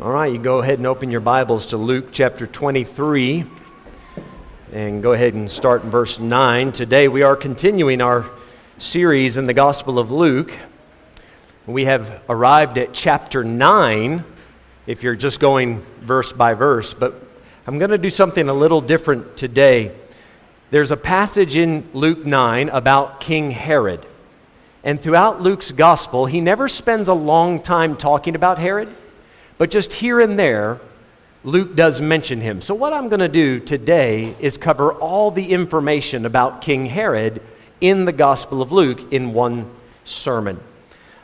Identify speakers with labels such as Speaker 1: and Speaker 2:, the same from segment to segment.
Speaker 1: All right, you go ahead and open your Bibles to Luke chapter 23 and go ahead and start in verse 9. Today we are continuing our series in the Gospel of Luke. We have arrived at chapter 9 if you're just going verse by verse, but I'm going to do something a little different today. There's a passage in Luke 9 about King Herod. And throughout Luke's gospel, he never spends a long time talking about Herod. But just here and there, Luke does mention him. So, what I'm going to do today is cover all the information about King Herod in the Gospel of Luke in one sermon.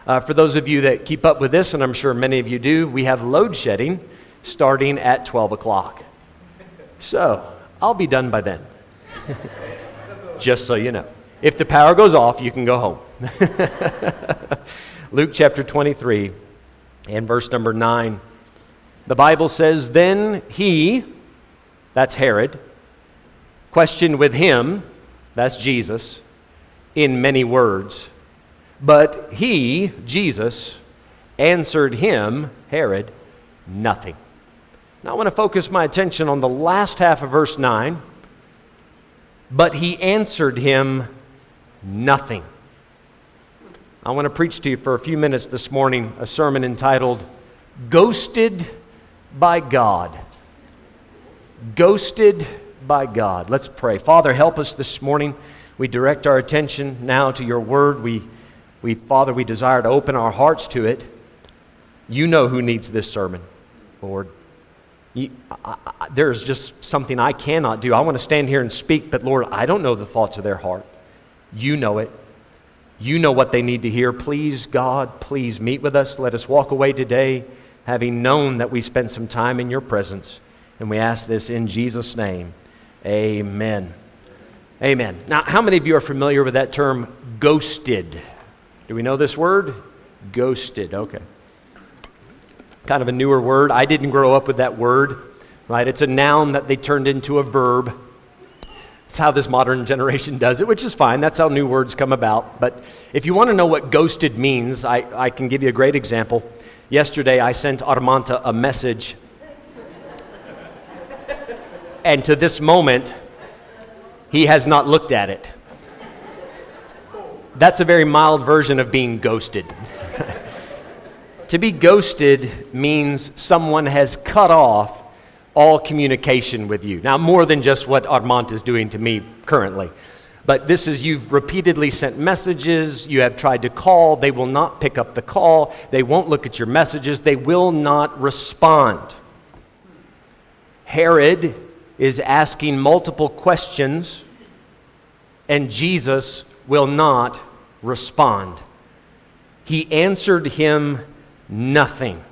Speaker 1: Uh, for those of you that keep up with this, and I'm sure many of you do, we have load shedding starting at 12 o'clock. So, I'll be done by then. Just so you know. If the power goes off, you can go home. Luke chapter 23 and verse number 9. The Bible says, Then he, that's Herod, questioned with him, that's Jesus, in many words. But he, Jesus, answered him, Herod, nothing. Now I want to focus my attention on the last half of verse 9. But he answered him nothing. I want to preach to you for a few minutes this morning a sermon entitled Ghosted by God. Ghosted by God. Let's pray. Father, help us this morning. We direct our attention now to your word. We, we, Father, we desire to open our hearts to it. You know who needs this sermon, Lord. You, I, I, there's just something I cannot do. I want to stand here and speak, but Lord, I don't know the thoughts of their heart. You know it. You know what they need to hear. Please, God, please meet with us. Let us walk away today having known that we spent some time in your presence. And we ask this in Jesus' name. Amen. Amen. Now, how many of you are familiar with that term ghosted? Do we know this word? Ghosted. Okay. Kind of a newer word. I didn't grow up with that word, right? It's a noun that they turned into a verb. It's how this modern generation does it, which is fine. That's how new words come about. But if you want to know what ghosted means, I, I can give you a great example. Yesterday, I sent Armanta a message. and to this moment, he has not looked at it. That's a very mild version of being ghosted. to be ghosted means someone has cut off all communication with you. Now, more than just what Armand is doing to me currently. But this is you've repeatedly sent messages, you have tried to call, they will not pick up the call, they won't look at your messages, they will not respond. Herod is asking multiple questions, and Jesus will not respond. He answered him nothing.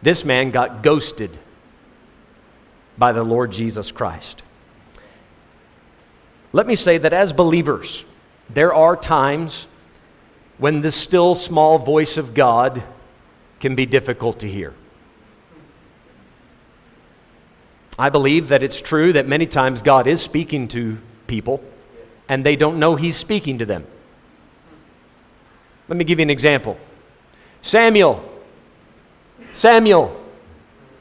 Speaker 1: This man got ghosted by the Lord Jesus Christ. Let me say that as believers, there are times when the still small voice of God can be difficult to hear. I believe that it's true that many times God is speaking to people and they don't know He's speaking to them. Let me give you an example Samuel, Samuel.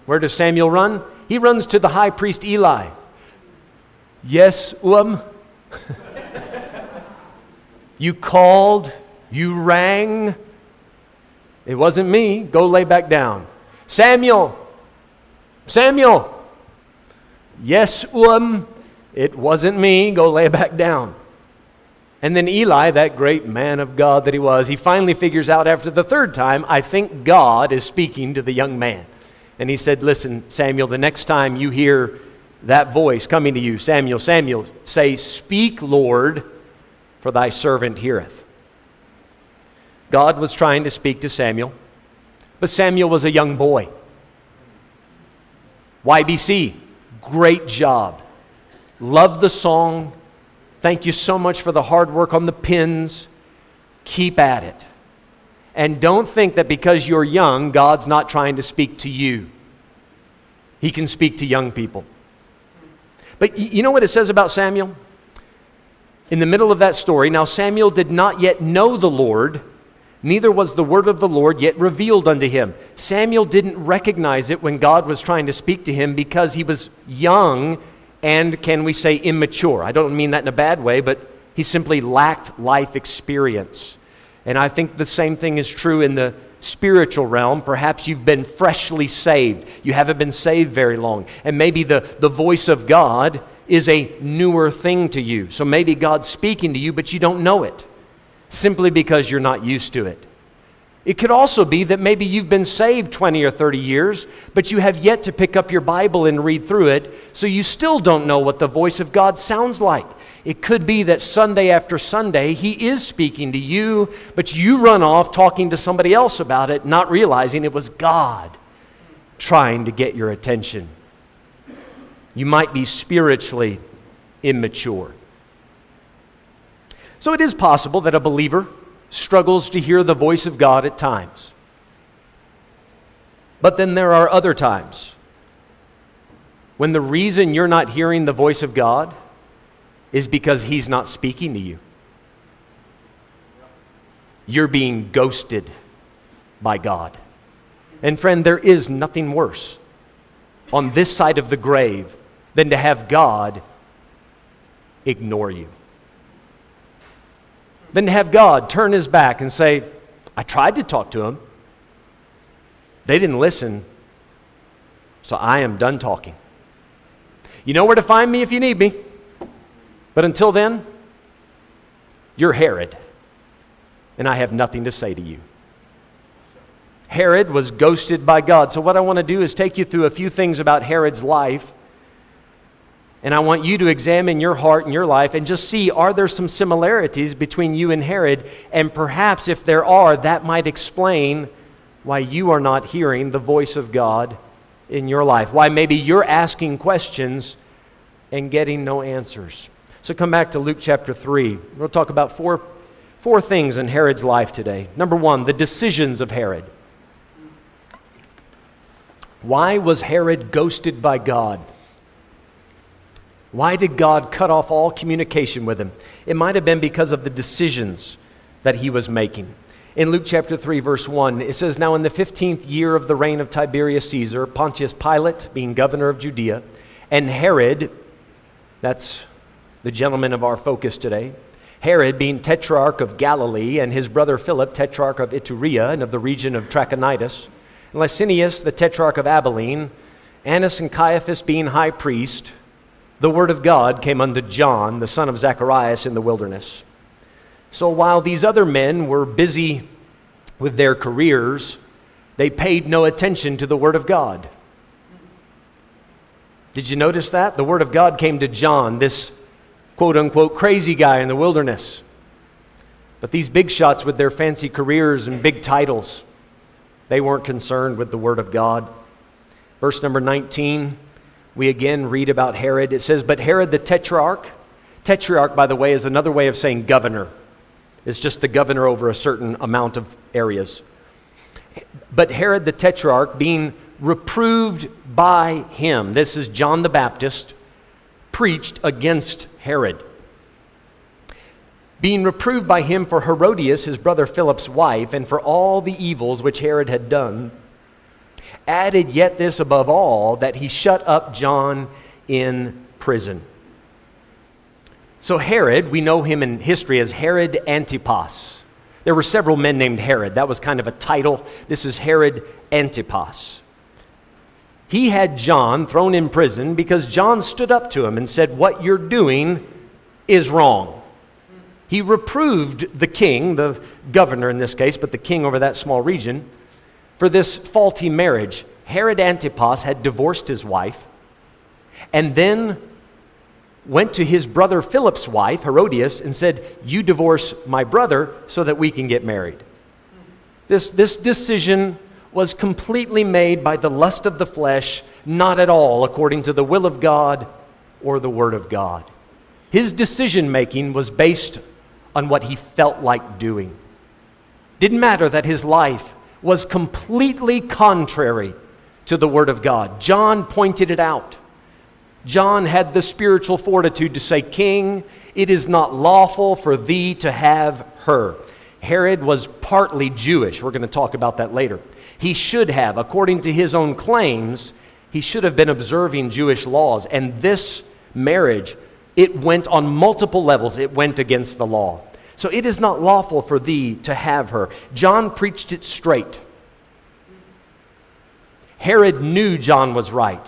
Speaker 1: Where does Samuel run? He runs to the high priest Eli. Yes, um. you called, you rang. It wasn't me. Go lay back down. Samuel, Samuel. Yes, um. It wasn't me. Go lay back down. And then Eli, that great man of God that he was, he finally figures out after the third time, I think God is speaking to the young man. And he said, Listen, Samuel, the next time you hear that voice coming to you, Samuel, Samuel, say, Speak, Lord, for thy servant heareth. God was trying to speak to Samuel, but Samuel was a young boy. YBC, great job. Love the song, Thank you so much for the hard work on the pins. Keep at it. And don't think that because you're young, God's not trying to speak to you. He can speak to young people. But you know what it says about Samuel? In the middle of that story, now Samuel did not yet know the Lord, neither was the word of the Lord yet revealed unto him. Samuel didn't recognize it when God was trying to speak to him because he was young and, can we say, immature. I don't mean that in a bad way, but he simply lacked life experience. And I think the same thing is true in the spiritual realm. Perhaps you've been freshly saved. You haven't been saved very long. And maybe the, the voice of God is a newer thing to you. So maybe God's speaking to you, but you don't know it simply because you're not used to it. It could also be that maybe you've been saved 20 or 30 years, but you have yet to pick up your Bible and read through it, so you still don't know what the voice of God sounds like. It could be that Sunday after Sunday, He is speaking to you, but you run off talking to somebody else about it, not realizing it was God trying to get your attention. You might be spiritually immature. So it is possible that a believer struggles to hear the voice of God at times. But then there are other times when the reason you're not hearing the voice of God is because He's not speaking to you. You're being ghosted by God. And friend, there is nothing worse on this side of the grave than to have God ignore you than to have God turn his back and say, I tried to talk to him. They didn't listen, so I am done talking. You know where to find me if you need me. But until then, you're Herod, and I have nothing to say to you. Herod was ghosted by God. So, what I want to do is take you through a few things about Herod's life and I want you to examine your heart and your life and just see are there some similarities between you and Herod? And perhaps if there are, that might explain why you are not hearing the voice of God in your life. Why maybe you're asking questions and getting no answers. So come back to Luke chapter 3. We'll talk about four, four things in Herod's life today. Number one, the decisions of Herod. Why was Herod ghosted by God? Why did God cut off all communication with him? It might have been because of the decisions that he was making. In Luke chapter 3, verse 1, it says, Now in the 15th year of the reign of Tiberius Caesar, Pontius Pilate being governor of Judea, and Herod, that's the gentleman of our focus today, Herod being tetrarch of Galilee, and his brother Philip, tetrarch of Iturea and of the region of Trachonitis, and Lysanias, the tetrarch of Abilene, Annas and Caiaphas being high priest, the word of God came unto John, the son of Zacharias, in the wilderness. So while these other men were busy with their careers, they paid no attention to the word of God. Did you notice that? The word of God came to John, this quote unquote crazy guy in the wilderness. But these big shots with their fancy careers and big titles, they weren't concerned with the word of God. Verse number 19 we again read about Herod. It says, But Herod the Tetrarch, Tetrarch, by the way, is another way of saying governor. It's just the governor over a certain amount of areas. But Herod the Tetrarch, being reproved by him, this is John the Baptist, preached against Herod. Being reproved by him for Herodias, his brother Philip's wife, and for all the evils which Herod had done, added yet this above all, that he shut up John in prison. So, Herod, we know him in history as Herod Antipas. There were several men named Herod. That was kind of a title. This is Herod Antipas. He had John thrown in prison because John stood up to him and said, What you're doing is wrong. He reproved the king, the governor in this case, but the king over that small region for this faulty marriage. Herod Antipas had divorced his wife and then went to his brother Philip's wife, Herodias, and said, You divorce my brother so that we can get married. This, this decision was completely made by the lust of the flesh, not at all according to the will of God or the Word of God. His decision making was based on what he felt like doing. Didn't matter that his life was completely contrary to the Word of God. John pointed it out. John had the spiritual fortitude to say, King, it is not lawful for thee to have her. Herod was partly Jewish. We're going to talk about that later. He should have, according to his own claims, he should have been observing Jewish laws. And this marriage, it went on multiple levels, it went against the law. So it is not lawful for thee to have her. John preached it straight. Herod knew John was right.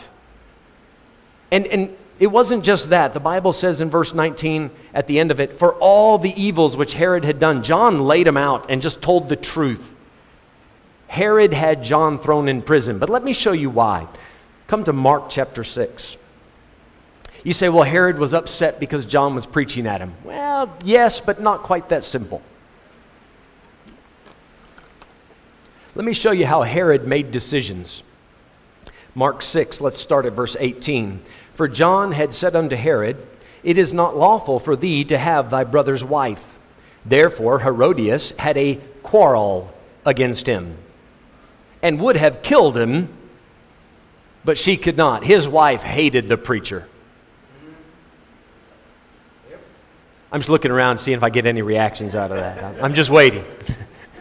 Speaker 1: And, and it wasn't just that. The Bible says in verse 19 at the end of it, for all the evils which Herod had done, John laid them out and just told the truth. Herod had John thrown in prison. But let me show you why. Come to Mark chapter 6. You say, well, Herod was upset because John was preaching at him. Well, yes, but not quite that simple. Let me show you how Herod made decisions. Mark 6, let's start at verse 18. For John had said unto Herod, It is not lawful for thee to have thy brother's wife. Therefore Herodias had a quarrel against him, and would have killed him, but she could not. His wife hated the preacher. I'm just looking around seeing if I get any reactions out of that. I'm just waiting.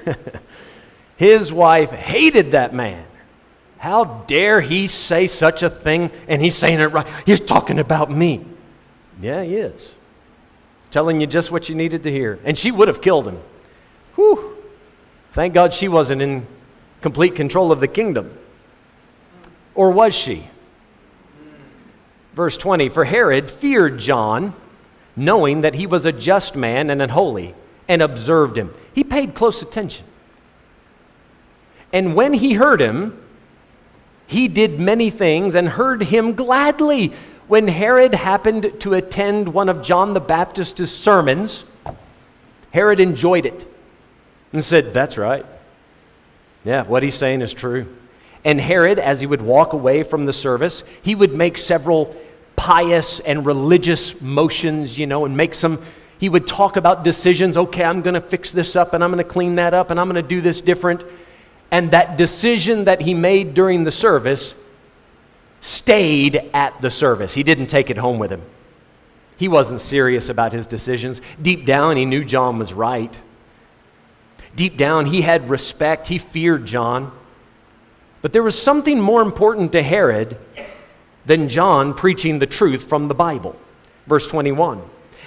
Speaker 1: His wife hated that man. How dare he say such a thing? And he's saying it right. He's talking about me. Yeah, he is. Telling you just what you needed to hear. And she would have killed him. Whew. Thank God she wasn't in complete control of the kingdom. Or was she? Verse 20 For Herod feared John, knowing that he was a just man and unholy, and observed him. He paid close attention. And when he heard him, he did many things and heard him gladly. When Herod happened to attend one of John the Baptist's sermons, Herod enjoyed it and said, That's right. Yeah, what he's saying is true. And Herod, as he would walk away from the service, he would make several pious and religious motions, you know, and make some. He would talk about decisions. Okay, I'm going to fix this up and I'm going to clean that up and I'm going to do this different. And that decision that he made during the service stayed at the service. He didn't take it home with him. He wasn't serious about his decisions. Deep down, he knew John was right. Deep down, he had respect. He feared John. But there was something more important to Herod than John preaching the truth from the Bible. Verse 21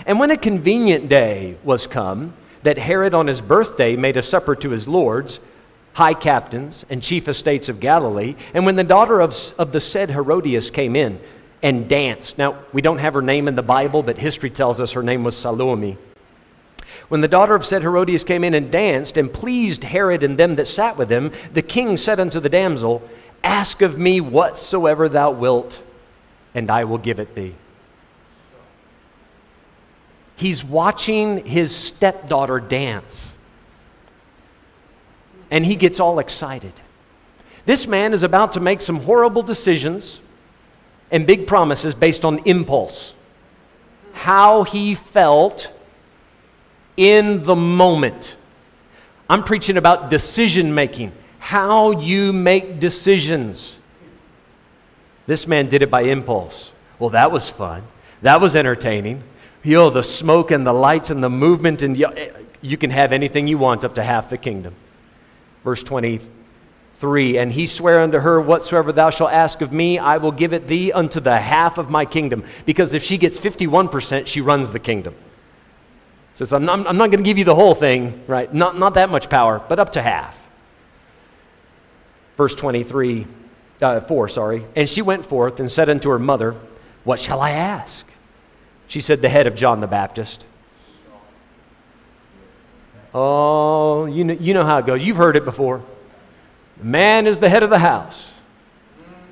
Speaker 1: And when a convenient day was come, that Herod on his birthday made a supper to his lords, high captains, and chief estates of Galilee. And when the daughter of, of the said Herodias came in and danced, now we don't have her name in the Bible, but history tells us her name was Salome. When the daughter of said Herodias came in and danced and pleased Herod and them that sat with him, the king said unto the damsel, Ask of me whatsoever thou wilt, and I will give it thee. He's watching his stepdaughter dance and he gets all excited. This man is about to make some horrible decisions and big promises based on impulse. How he felt in the moment. I'm preaching about decision making, how you make decisions. This man did it by impulse. Well, that was fun. That was entertaining. You know, the smoke and the lights and the movement, and eh, you can have anything you want up to half the kingdom. Verse 23 And he sware unto her, Whatsoever thou shalt ask of me, I will give it thee unto the half of my kingdom. Because if she gets 51%, she runs the kingdom. Says, I'm not, I'm not going to give you the whole thing, right? Not, not that much power, but up to half. Verse 23, uh, 4, sorry. And she went forth and said unto her mother, What shall I ask? She said, The head of John the Baptist. Oh, you know, you know how it goes. You've heard it before. Man is the head of the house.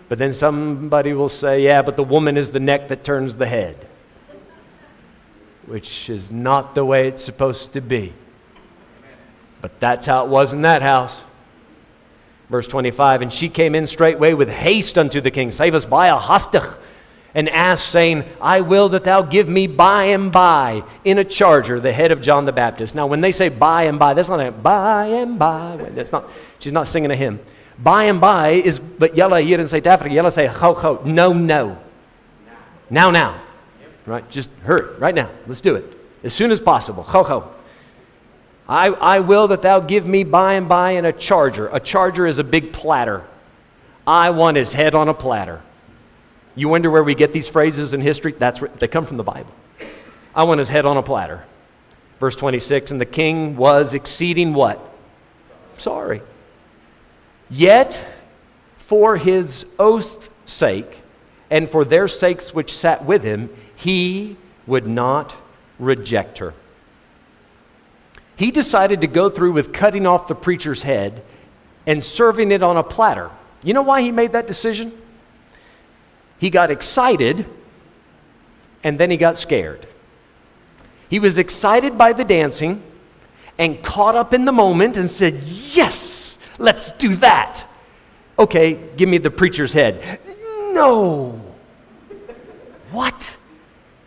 Speaker 1: But then somebody will say, yeah, but the woman is the neck that turns the head, which is not the way it's supposed to be. But that's how it was in that house. Verse 25, and she came in straightway with haste unto the king. Save us by a hostich and asked, saying, I will that thou give me by and by in a charger the head of John the Baptist. Now, when they say by and by, that's not a by and by. That's not, she's not singing a hymn. By and by is, but yalla here in South Africa, yalla say ho ho. No, no. Now, now. Right? Just hurry, right now. Let's do it. As soon as possible. Ho ho. I, I will that thou give me by and by in a charger. A charger is a big platter. I want his head on a platter. You wonder where we get these phrases in history? That's where, they come from the Bible. I want his head on a platter. Verse 26, and the king was exceeding what? Sorry. Yet for his oath's sake, and for their sakes which sat with him, he would not reject her. He decided to go through with cutting off the preacher's head and serving it on a platter. You know why he made that decision? He got excited and then he got scared. He was excited by the dancing and caught up in the moment and said, Yes, let's do that. Okay, give me the preacher's head. No. What?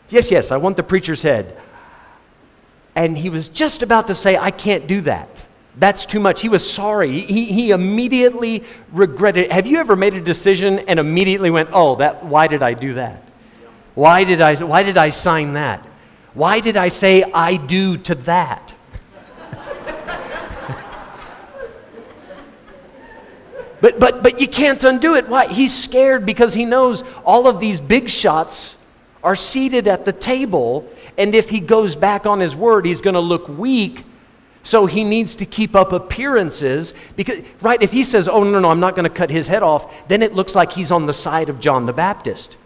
Speaker 1: Yes, yes, I want the preacher's head. And he was just about to say, I can't do that. That's too much. He was sorry. He, he immediately regretted. Have you ever made a decision and immediately went, oh, that, why did I do that? Why did I, why did I sign that? Why did I say I do to that? but, but, but you can't undo it. Why? He's scared because he knows all of these big shots are seated at the table, and if he goes back on his word, he's going to look weak so he needs to keep up appearances because, right, if he says, oh, no, no, I'm not going to cut his head off, then it looks like he's on the side of John the Baptist.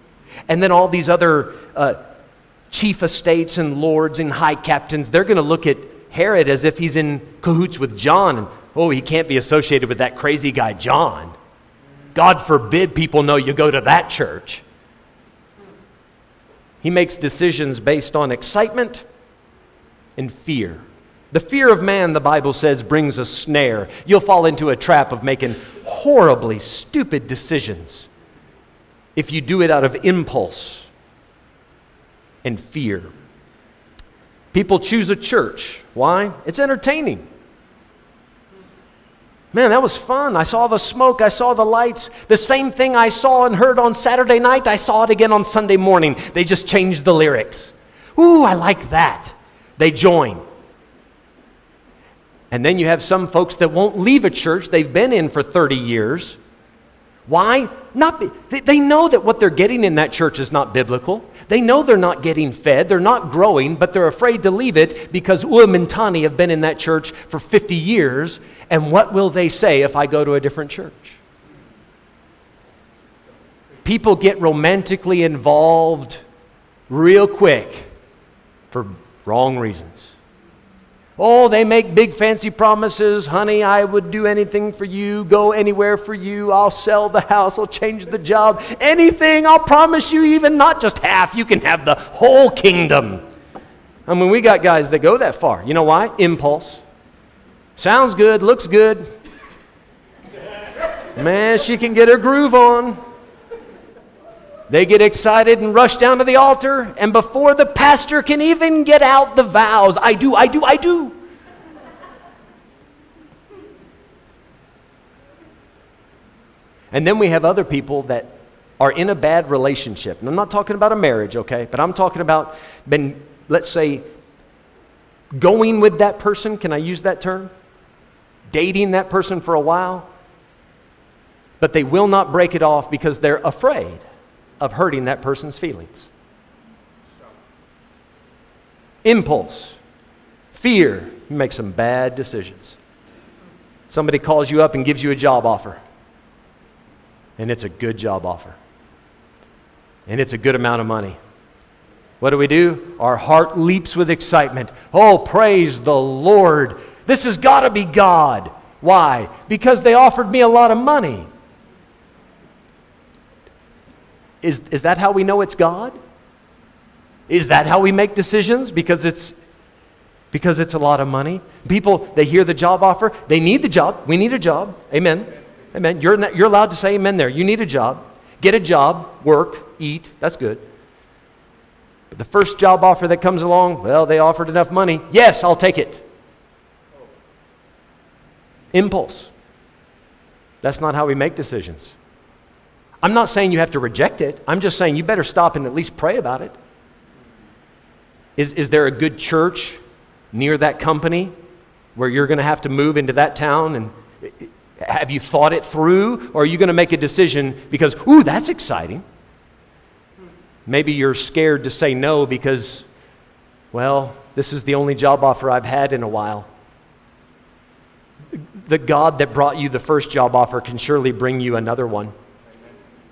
Speaker 1: And then all these other uh, chief estates and lords and high captains, they're going to look at Herod as if he's in cahoots with John. And, oh, he can't be associated with that crazy guy, John. God forbid people know you go to that church. He makes decisions based on excitement and fear. The fear of man, the Bible says, brings a snare. You'll fall into a trap of making horribly stupid decisions if you do it out of impulse and fear. People choose a church. Why? It's entertaining. Man, that was fun. I saw the smoke, I saw the lights. The same thing I saw and heard on Saturday night, I saw it again on Sunday morning. They just changed the lyrics. Ooh, I like that. They join. And then you have some folks that won't leave a church they've been in for 30 years. Why? Not, they know that what they're getting in that church is not biblical. They know they're not getting fed, they're not growing, but they're afraid to leave it because umm Uamintani have been in that church for 50 years. And what will they say if I go to a different church? People get romantically involved real quick for wrong reasons. Oh, they make big fancy promises. Honey, I would do anything for you, go anywhere for you. I'll sell the house, I'll change the job. Anything, I'll promise you, even not just half. You can have the whole kingdom. I mean, we got guys that go that far. You know why? Impulse. Sounds good, looks good. Man, she can get her groove on. They get excited and rush down to the altar, and before the pastor can even get out the vows, I do, I do, I do. And then we have other people that are in a bad relationship. And I'm not talking about a marriage, okay? But I'm talking about been, let's say, going with that person. Can I use that term? Dating that person for a while. But they will not break it off because they're afraid of hurting that person's feelings. Impulse, fear, you make some bad decisions. Somebody calls you up and gives you a job offer, and it's a good job offer, and it's a good amount of money. What do we do? Our heart leaps with excitement. Oh, praise the Lord. This has got to be God. Why? Because they offered me a lot of money. Is, is that how we know it's God? Is that how we make decisions? Because it's because it's a lot of money. People, they hear the job offer, they need the job. We need a job. Amen. Amen. You're, not, you're allowed to say amen there. You need a job. Get a job, work, eat. That's good. But the first job offer that comes along, well, they offered enough money. Yes, I'll take it. Impulse. That's not how we make decisions. I'm not saying you have to reject it. I'm just saying you better stop and at least pray about it. Is, is there a good church near that company? where you're going to have to move into that town? And have you thought it through? Or are you going to make a decision because, ooh, that's exciting? Maybe you're scared to say no because, well, this is the only job offer I've had in a while. The God that brought you the first job offer can surely bring you another one.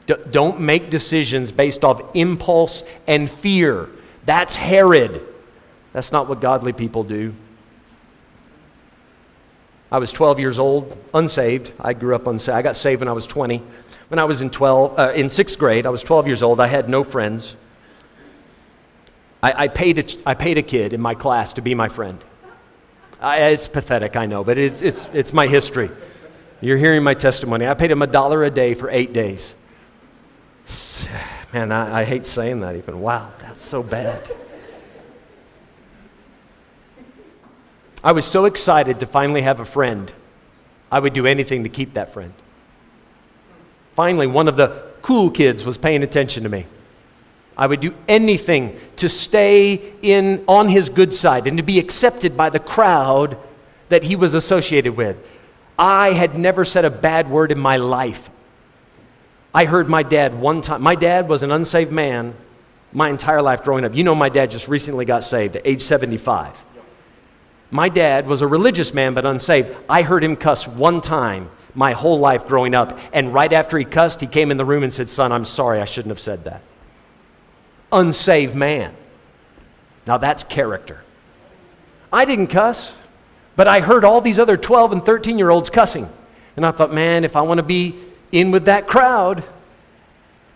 Speaker 1: D- don't make decisions based off impulse and fear. That's Herod. That's not what godly people do. I was 12 years old, unsaved. I grew up unsaved. I got saved when I was 20. When I was in, 12, uh, in sixth grade, I was 12 years old. I had no friends. I, I, paid a, I paid a kid in my class to be my friend. I, it's pathetic, I know, but it's, it's, it's my history. You're hearing my testimony. I paid him a dollar a day for eight days. Man, I, I hate saying that even. Wow, that's so bad. I was so excited to finally have a friend, I would do anything to keep that friend. Finally, one of the cool kids was paying attention to me. I would do anything to stay in on his good side and to be accepted by the crowd that he was associated with. I had never said a bad word in my life. I heard my dad one time. My dad was an unsaved man my entire life growing up. You know, my dad just recently got saved at age 75. My dad was a religious man but unsaved. I heard him cuss one time my whole life growing up. And right after he cussed, he came in the room and said, Son, I'm sorry, I shouldn't have said that. Unsaved man. Now that's character. I didn't cuss, but I heard all these other 12 and 13 year olds cussing. And I thought, man, if I want to be in with that crowd,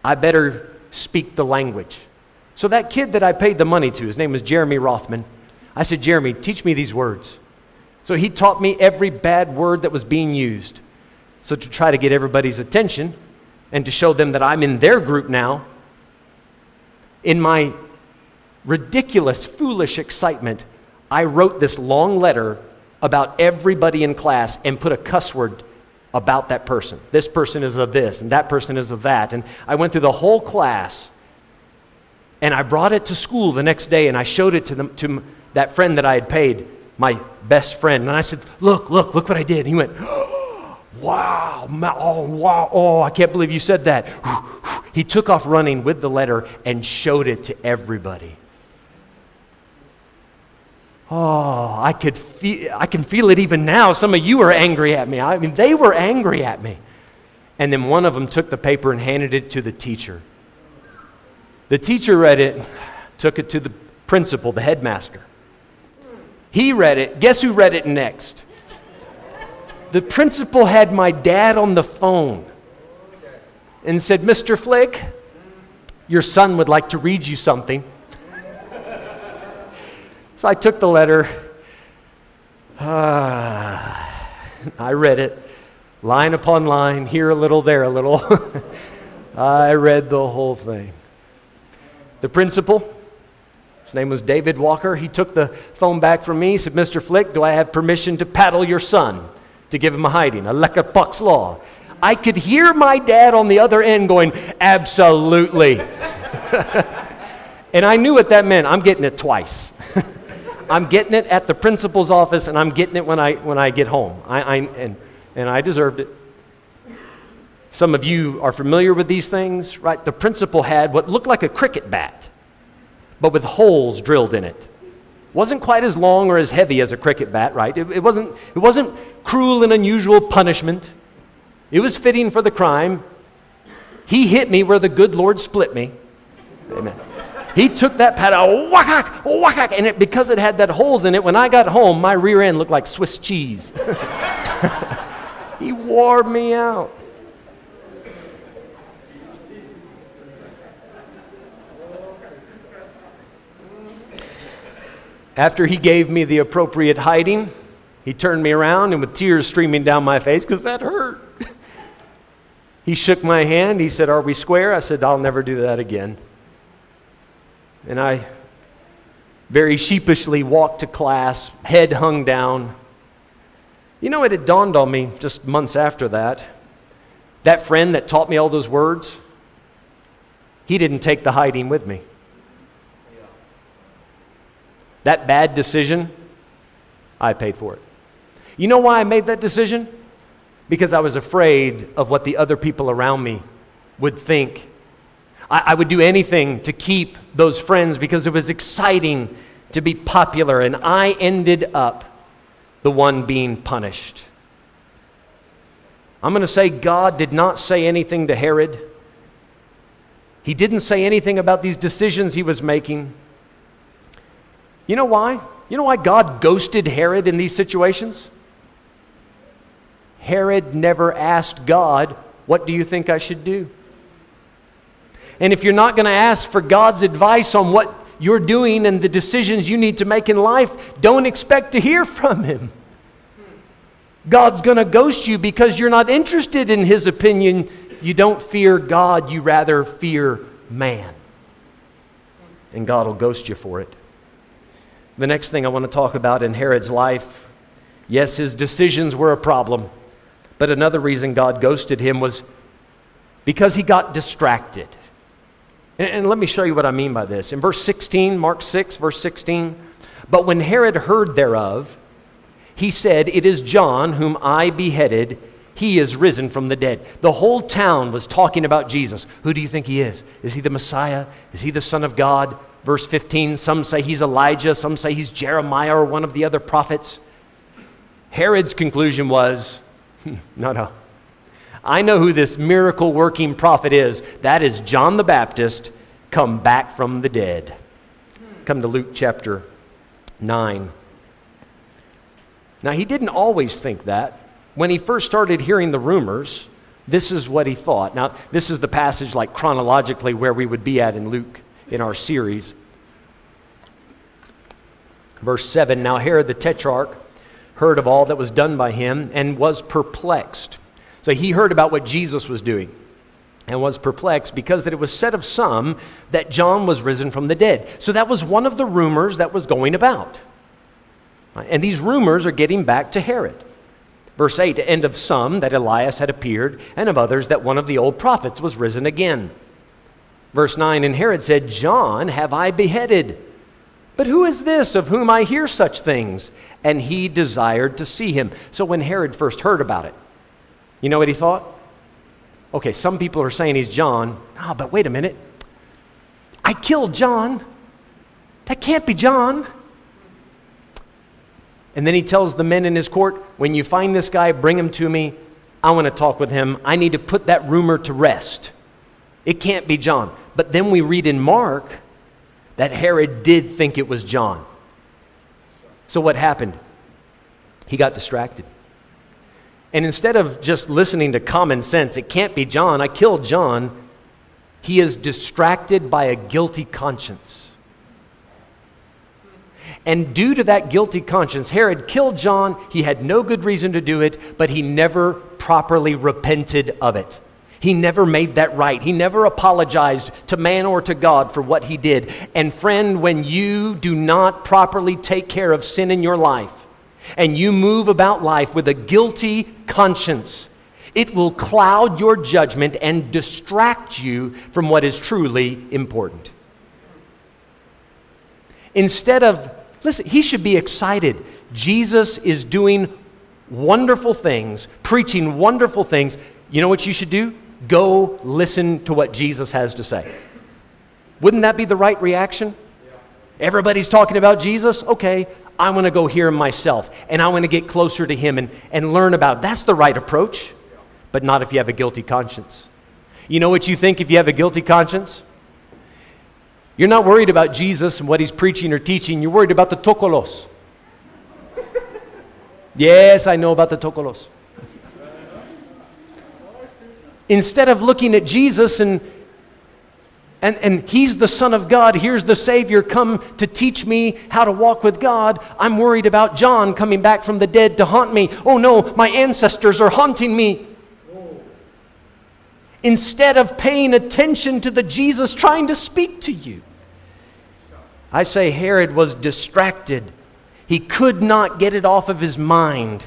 Speaker 1: I better speak the language. So that kid that I paid the money to, his name was Jeremy Rothman. I said, Jeremy, teach me these words. So he taught me every bad word that was being used. So to try to get everybody's attention and to show them that I'm in their group now, in my ridiculous, foolish excitement, I wrote this long letter about everybody in class and put a cuss word about that person. This person is of this, and that person is of that. And I went through the whole class, and I brought it to school the next day, and I showed it to, them, to that friend that I had paid, my best friend. And I said, Look, look, look what I did. And he went, Wow, oh, wow, oh, I can't believe you said that. He took off running with the letter and showed it to everybody. Oh, I could feel, I can feel it even now. Some of you are angry at me. I mean, they were angry at me. And then one of them took the paper and handed it to the teacher. The teacher read it, took it to the principal, the headmaster. He read it. Guess who read it next? The principal had my dad on the phone and said, Mr. Flick, your son would like to read you something. So I took the letter. Uh, I read it line upon line, here a little, there a little. I read the whole thing. The principal his name was David Walker. He took the phone back from me. Said, Mr. Flick, do I have permission to paddle your son to give him a hiding? A Lecca Puck's law. I could hear my dad on the other end going, Absolutely. and I knew what that meant. I'm getting it twice. I'm getting it at the principal's office, and I'm getting it when I, when I get home. I, I, and, and I deserved it. Some of you are familiar with these things, right? The principal had what looked like a cricket bat but with holes drilled in it. Wasn't quite as long or as heavy as a cricket bat, right? It, it, wasn't, it wasn't cruel and unusual punishment. It was fitting for the crime. He hit me where the good Lord split me. Amen. He took that pad, uh, whack, whack, and it, because it had that holes in it, when I got home, my rear end looked like Swiss cheese. he wore me out. After he gave me the appropriate hiding, he turned me around and with tears streaming down my face, because that hurt. he shook my hand. He said, Are we square? I said, I'll never do that again. And I very sheepishly walked to class, head hung down. You know, it had dawned on me just months after that. That friend that taught me all those words, he didn't take the hiding with me. That bad decision, I paid for it. You know why I made that decision? Because I was afraid of what the other people around me would think. I, I would do anything to keep those friends because it was exciting to be popular, and I ended up the one being punished. I'm going to say God did not say anything to Herod. He didn't say anything about these decisions he was making. You know why? You know why God ghosted Herod in these situations? Herod never asked God, What do you think I should do? And if you're not going to ask for God's advice on what you're doing and the decisions you need to make in life, don't expect to hear from Him. God's going to ghost you because you're not interested in His opinion. You don't fear God, you rather fear man. And God will ghost you for it. The next thing I want to talk about in Herod's life yes, his decisions were a problem, but another reason God ghosted him was because he got distracted. And, and let me show you what I mean by this. In verse 16, Mark 6, verse 16, but when Herod heard thereof, he said, It is John whom I beheaded. He is risen from the dead. The whole town was talking about Jesus. Who do you think he is? Is he the Messiah? Is he the Son of God? Verse 15, some say he's Elijah, some say he's Jeremiah or one of the other prophets. Herod's conclusion was no, no. I know who this miracle working prophet is. That is John the Baptist come back from the dead. Come to Luke chapter 9. Now, he didn't always think that. When he first started hearing the rumors, this is what he thought. Now, this is the passage, like chronologically, where we would be at in Luke in our series. Verse 7 Now Herod the Tetrarch heard of all that was done by him and was perplexed. So he heard about what Jesus was doing and was perplexed because that it was said of some that John was risen from the dead. So that was one of the rumors that was going about. And these rumors are getting back to Herod. Verse 8, and of some that Elias had appeared, and of others that one of the old prophets was risen again. Verse 9, and Herod said, John have I beheaded. But who is this of whom I hear such things? And he desired to see him. So when Herod first heard about it, you know what he thought? Okay, some people are saying he's John. Ah, oh, but wait a minute. I killed John. That can't be John. And then he tells the men in his court, when you find this guy, bring him to me. I want to talk with him. I need to put that rumor to rest. It can't be John. But then we read in Mark that Herod did think it was John. So what happened? He got distracted. And instead of just listening to common sense, it can't be John, I killed John, he is distracted by a guilty conscience. And due to that guilty conscience, Herod killed John. He had no good reason to do it, but he never properly repented of it. He never made that right. He never apologized to man or to God for what he did. And friend, when you do not properly take care of sin in your life and you move about life with a guilty conscience, it will cloud your judgment and distract you from what is truly important. Instead of Listen, he should be excited. Jesus is doing wonderful things, preaching wonderful things. You know what you should do? Go listen to what Jesus has to say. Wouldn't that be the right reaction? Everybody's talking about Jesus. Okay, I want to go hear him myself and I want to get closer to him and, and learn about. That's the right approach, but not if you have a guilty conscience. You know what you think if you have a guilty conscience? You're not worried about Jesus and what he's preaching or teaching. You're worried about the tokoloshe. yes, I know about the tokoloshe. Instead of looking at Jesus and, and, and he's the Son of God, here's the Savior come to teach me how to walk with God, I'm worried about John coming back from the dead to haunt me. Oh no, my ancestors are haunting me instead of paying attention to the Jesus trying to speak to you. I say Herod was distracted. He could not get it off of his mind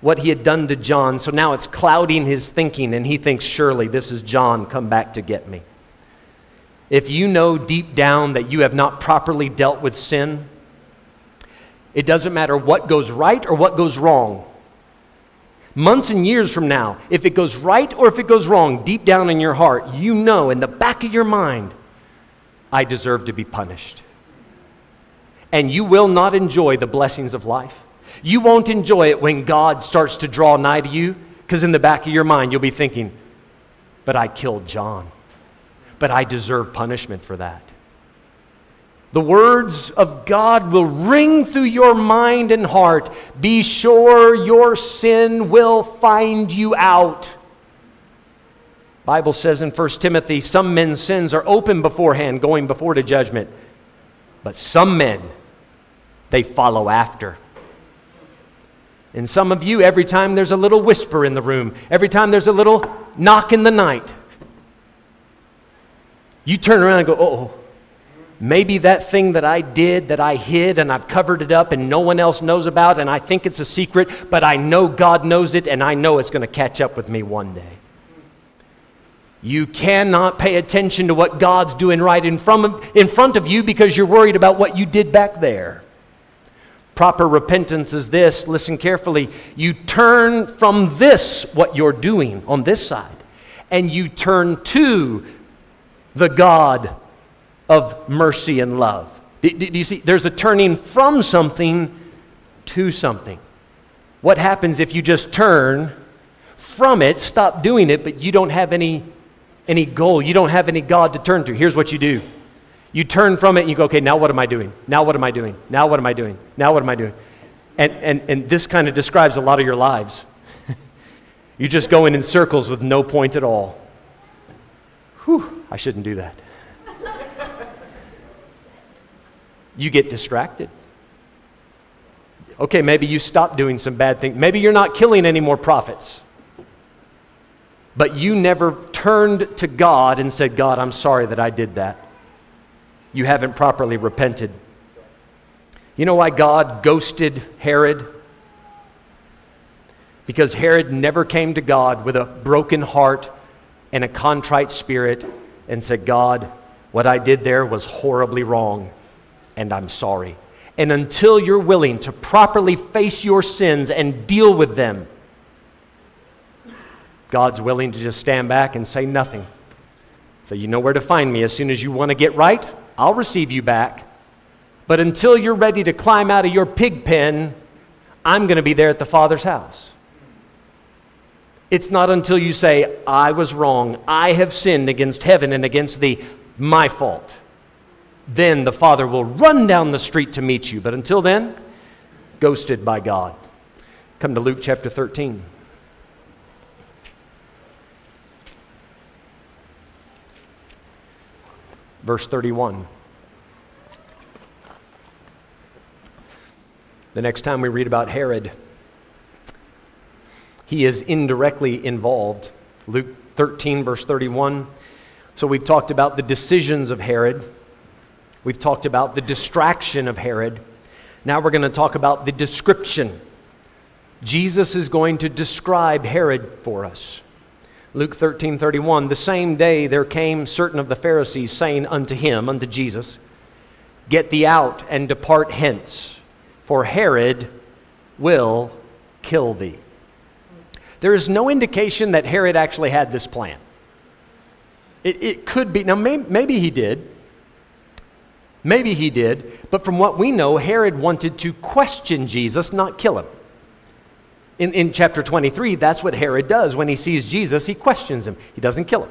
Speaker 1: what he had done to John, so now it's clouding his thinking, and he thinks, surely this is John come back to get me. If you know deep down that you have not properly dealt with sin, It doesn't matter what goes right or what goes wrong. Months and years from now, if it goes right or if it goes wrong, deep down in your heart, you know in the back of your mind, I deserve to be punished. And you will not enjoy the blessings of life. You won't enjoy it when God starts to draw nigh to you, because in the back of your mind, you'll be thinking, but I killed John. But I deserve punishment for that. The words of God will ring through your mind and heart. Be sure your sin will find you out. Bible says in 1 Timothy, some men's sins are open beforehand, going before to judgment. But some men, they follow after. And some of you, every time there's a little whisper in the room, every time there's a little knock in the night, you turn around and go, oh, maybe that thing that I did, that I hid and I've covered it up and no one else knows about and I think it's a secret, but I know God knows it and I know it's going to catch up with me one day. You cannot pay attention to what God's doing right in front, in front of you because you're worried about what you did back there. Proper repentance is this listen carefully. You turn from this, what you're doing on this side, and you turn to the God of mercy and love. Do, do, you see? There's a turning from something to something. What happens if you just turn from it, stop doing it, but you don't have any, any goal? You don't have any God to turn to. Here's what you do you turn from it and you go, okay, now what am I doing? Now what am I doing? Now what am I doing? Now what am I doing? And, and, and this kind of describes a lot of your lives. You're just going in circles with no point at all. Whew, I shouldn't do that. you get distracted. Okay, maybe you stop doing some bad things. Maybe you're not killing any more prophets. But you never turned to God and said, God, I'm sorry that I did that you haven't properly repented. You know why God ghosted Herod? Because Herod never came to God with a broken heart and a contrite spirit and said, God, what I did there was horribly wrong, and I'm sorry. And until you're willing to properly face your sins and deal with them, God's willing to just stand back and say nothing. So you know where to find me. As soon as you want to get right, I'll receive you back. But until you're ready to climb out of your pig pen, I'm going to be there at the Father's house. It's not until you say, I was wrong, I have sinned against heaven and against thee, my fault. Then the Father will run down the street to meet you. But until then, ghosted by God. Come to Luke chapter 13. verse 31. The next time we read about Herod, he is indirectly involved. Luke 13, verse 31. So we've talked about the decisions of Herod. We've talked about the distraction of Herod. Now we're going to talk about the description. Jesus is going to describe Herod for us. Luke 13 31, the same day there came certain of the Pharisees, saying unto him, unto Jesus, Get thee out and depart hence, for Herod will kill thee. There is no indication that Herod actually had this plan. It, it could be, now may, maybe he did. Maybe he did, but from what we know, Herod wanted to question Jesus, not kill him. In, in chapter 23, that's what Herod does. When he sees Jesus, he questions him, he doesn't kill him.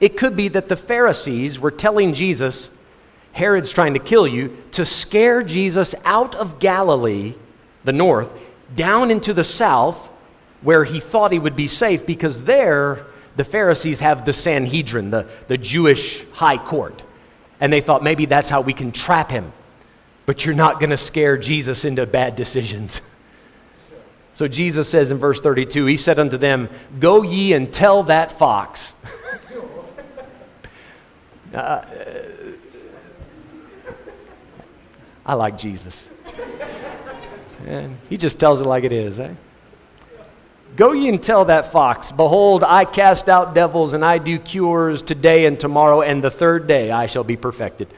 Speaker 1: It could be that the Pharisees were telling Jesus, Herod's trying to kill you, to scare Jesus out of Galilee, the north, down into the south, where he thought he would be safe, because there the Pharisees have the Sanhedrin, the, the Jewish high court. And they thought maybe that's how we can trap him. But you're not going to scare Jesus into bad decisions. So Jesus says in verse 32, He said unto them, Go ye and tell that fox. uh, I like Jesus. And he just tells it like it is, eh? Go ye and tell that fox, Behold, I cast out devils and I do cures today and tomorrow, and the third day I shall be perfected.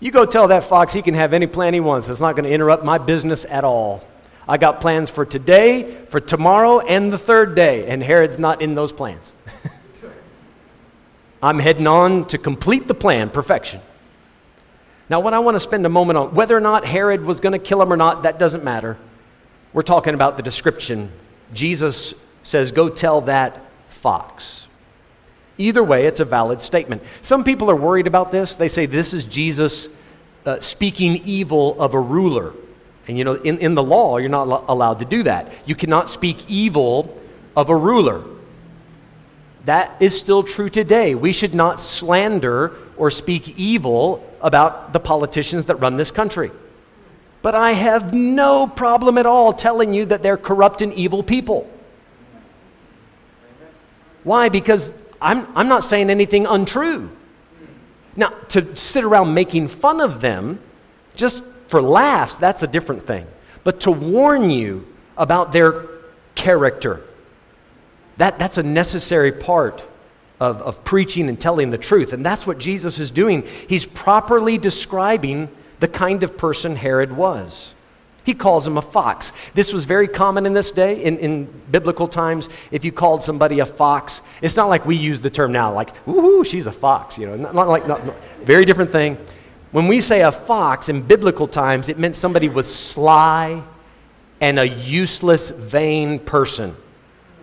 Speaker 1: You go tell that fox he can have any plan he wants. It's not going to interrupt my business at all. I got plans for today, for tomorrow, and the third day, and Herod's not in those plans. I'm heading on to complete the plan, perfection. Now, what I want to spend a moment on, whether or not Herod was going to kill him or not, that doesn't matter. We're talking about the description. Jesus says, Go tell that fox. Either way, it's a valid statement. Some people are worried about this. They say this is Jesus uh, speaking evil of a ruler. And you know, in, in the law, you're not lo- allowed to do that. You cannot speak evil of a ruler. That is still true today. We should not slander or speak evil about the politicians that run this country. But I have no problem at all telling you that they're corrupt and evil people. Why? Because I'm, I'm not saying anything untrue. Now, to sit around making fun of them just for laughs, that's a different thing. But to warn you about their character, that, that's a necessary part of, of preaching and telling the truth. And that's what Jesus is doing. He's properly describing the kind of person Herod was. He calls him a fox. This was very common in this day, in, in biblical times. If you called somebody a fox, it's not like we use the term now, like, ooh, she's a fox, you know, not, not like, not, not, very different thing. When we say a fox in biblical times, it meant somebody was sly and a useless, vain person.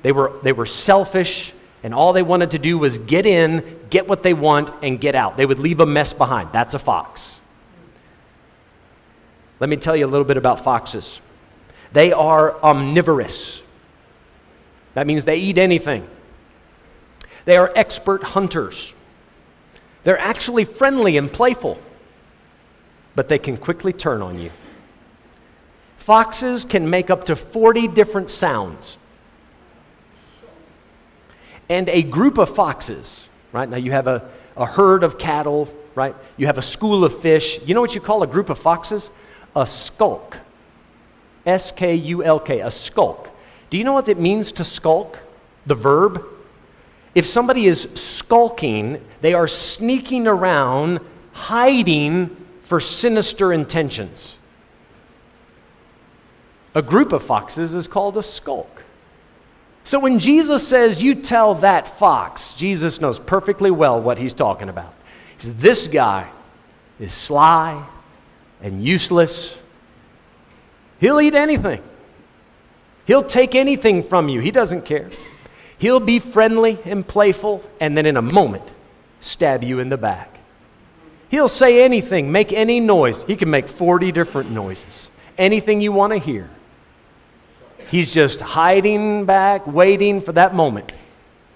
Speaker 1: They were, they were selfish, and all they wanted to do was get in, get what they want, and get out. They would leave a mess behind. That's a fox. Let me tell you a little bit about foxes. They are omnivorous. That means they eat anything. They are expert hunters. They're actually friendly and playful, but they can quickly turn on you. Foxes can make up to 40 different sounds. And a group of foxes, right? Now you have a, a herd of cattle, right? You have a school of fish. You know what you call a group of foxes? A skulk. S K U L K, a skulk. Do you know what it means to skulk? The verb? If somebody is skulking, they are sneaking around, hiding for sinister intentions. A group of foxes is called a skulk. So when Jesus says, You tell that fox, Jesus knows perfectly well what he's talking about. He says, This guy is sly, and useless. He'll eat anything. He'll take anything from you. He doesn't care. He'll be friendly and playful, and then in a moment, stab you in the back. He'll say anything, make any noise. He can make 40 different noises. Anything you want to hear. He's just hiding back, waiting for that moment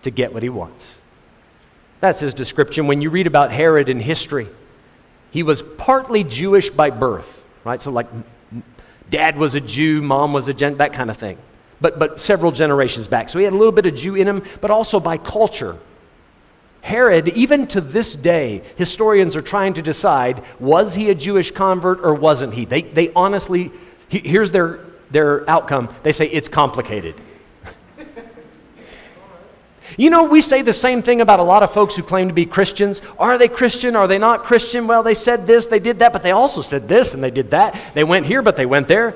Speaker 1: to get what he wants. That's his description. When you read about Herod in history, he was partly Jewish by birth, right? So, like, dad was a Jew, mom was a Gent, that kind of thing. But, but several generations back. So he had a little bit of Jew in him, but also by culture. Herod, even to this day, historians are trying to decide was he a Jewish convert or wasn't he? They, they honestly, here's their, their outcome. They say it's complicated. You know, we say the same thing about a lot of folks who claim to be Christians. Are they Christian? Are they not Christian? Well, they said this, they did that, but they also said this and they did that. They went here, but they went there.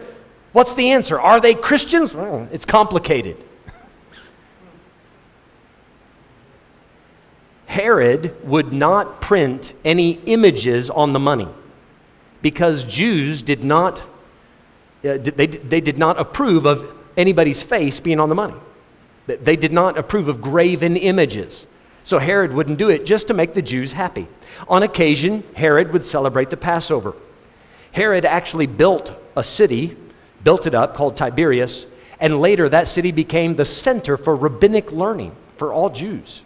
Speaker 1: What's the answer? Are they Christians? Well, it's complicated. Herod would not print any images on the money because Jews did not, uh, they, they did not approve of anybody's face being on the money. They did not approve of graven images. So Herod wouldn't do it just to make the Jews happy. On occasion, Herod would celebrate the Passover. Herod actually built a city, built it up called Tiberias, and later that city became the center for rabbinic learning for all Jews.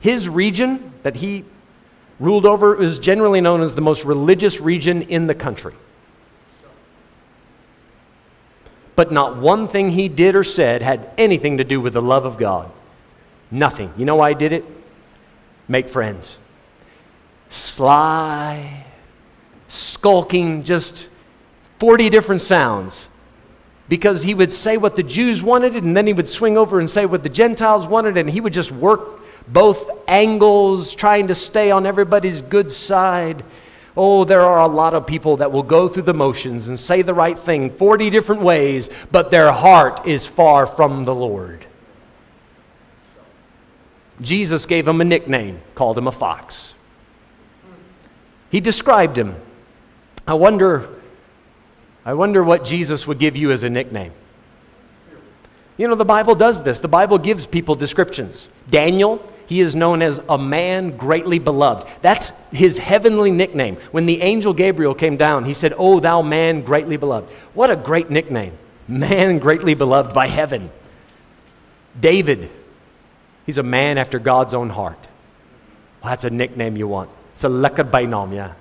Speaker 1: His region that he ruled over is generally known as the most religious region in the country. But not one thing he did or said had anything to do with the love of God. Nothing. You know why he did it? Make friends. Sly, skulking, just 40 different sounds. Because he would say what the Jews wanted, and then he would swing over and say what the Gentiles wanted, and he would just work both angles, trying to stay on everybody's good side. Oh, there are a lot of people that will go through the motions and say the right thing 40 different ways, but their heart is far from the Lord. Jesus gave him a nickname, called him a fox. He described him. I wonder, I wonder what Jesus would give you as a nickname. You know, the Bible does this. The Bible gives people descriptions. Daniel, he is known as a man greatly beloved. That's his heavenly nickname. When the angel Gabriel came down, he said, Oh, thou man greatly beloved. What a great nickname. Man greatly beloved by heaven. David, he's a man after God's own heart. Well, that's a nickname you want. It's a lekker bijnaam, yeah.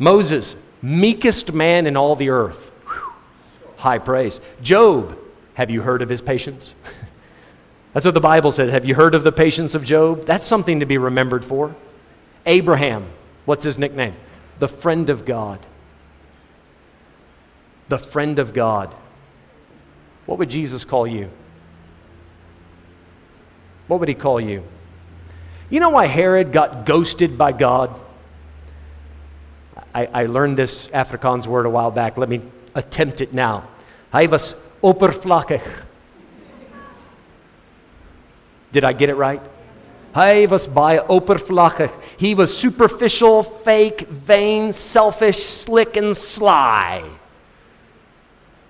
Speaker 1: Moses, meekest man in all the earth. Whew. High praise. Job, have you heard of his patience? That's what the Bible says. Have you heard of the patience of Job? That's something to be remembered for. Abraham, what's his nickname? The friend of God. The friend of God. What would Jesus call you? What would he call you? You know why Herod got ghosted by God? I, I learned this Afrikaans word a while back. Let me attempt it now. Hy was oppervlakkig. Did I get it right? Hy was baie oppervlakkig. He was superficial, fake, vain, selfish, slick, and sly.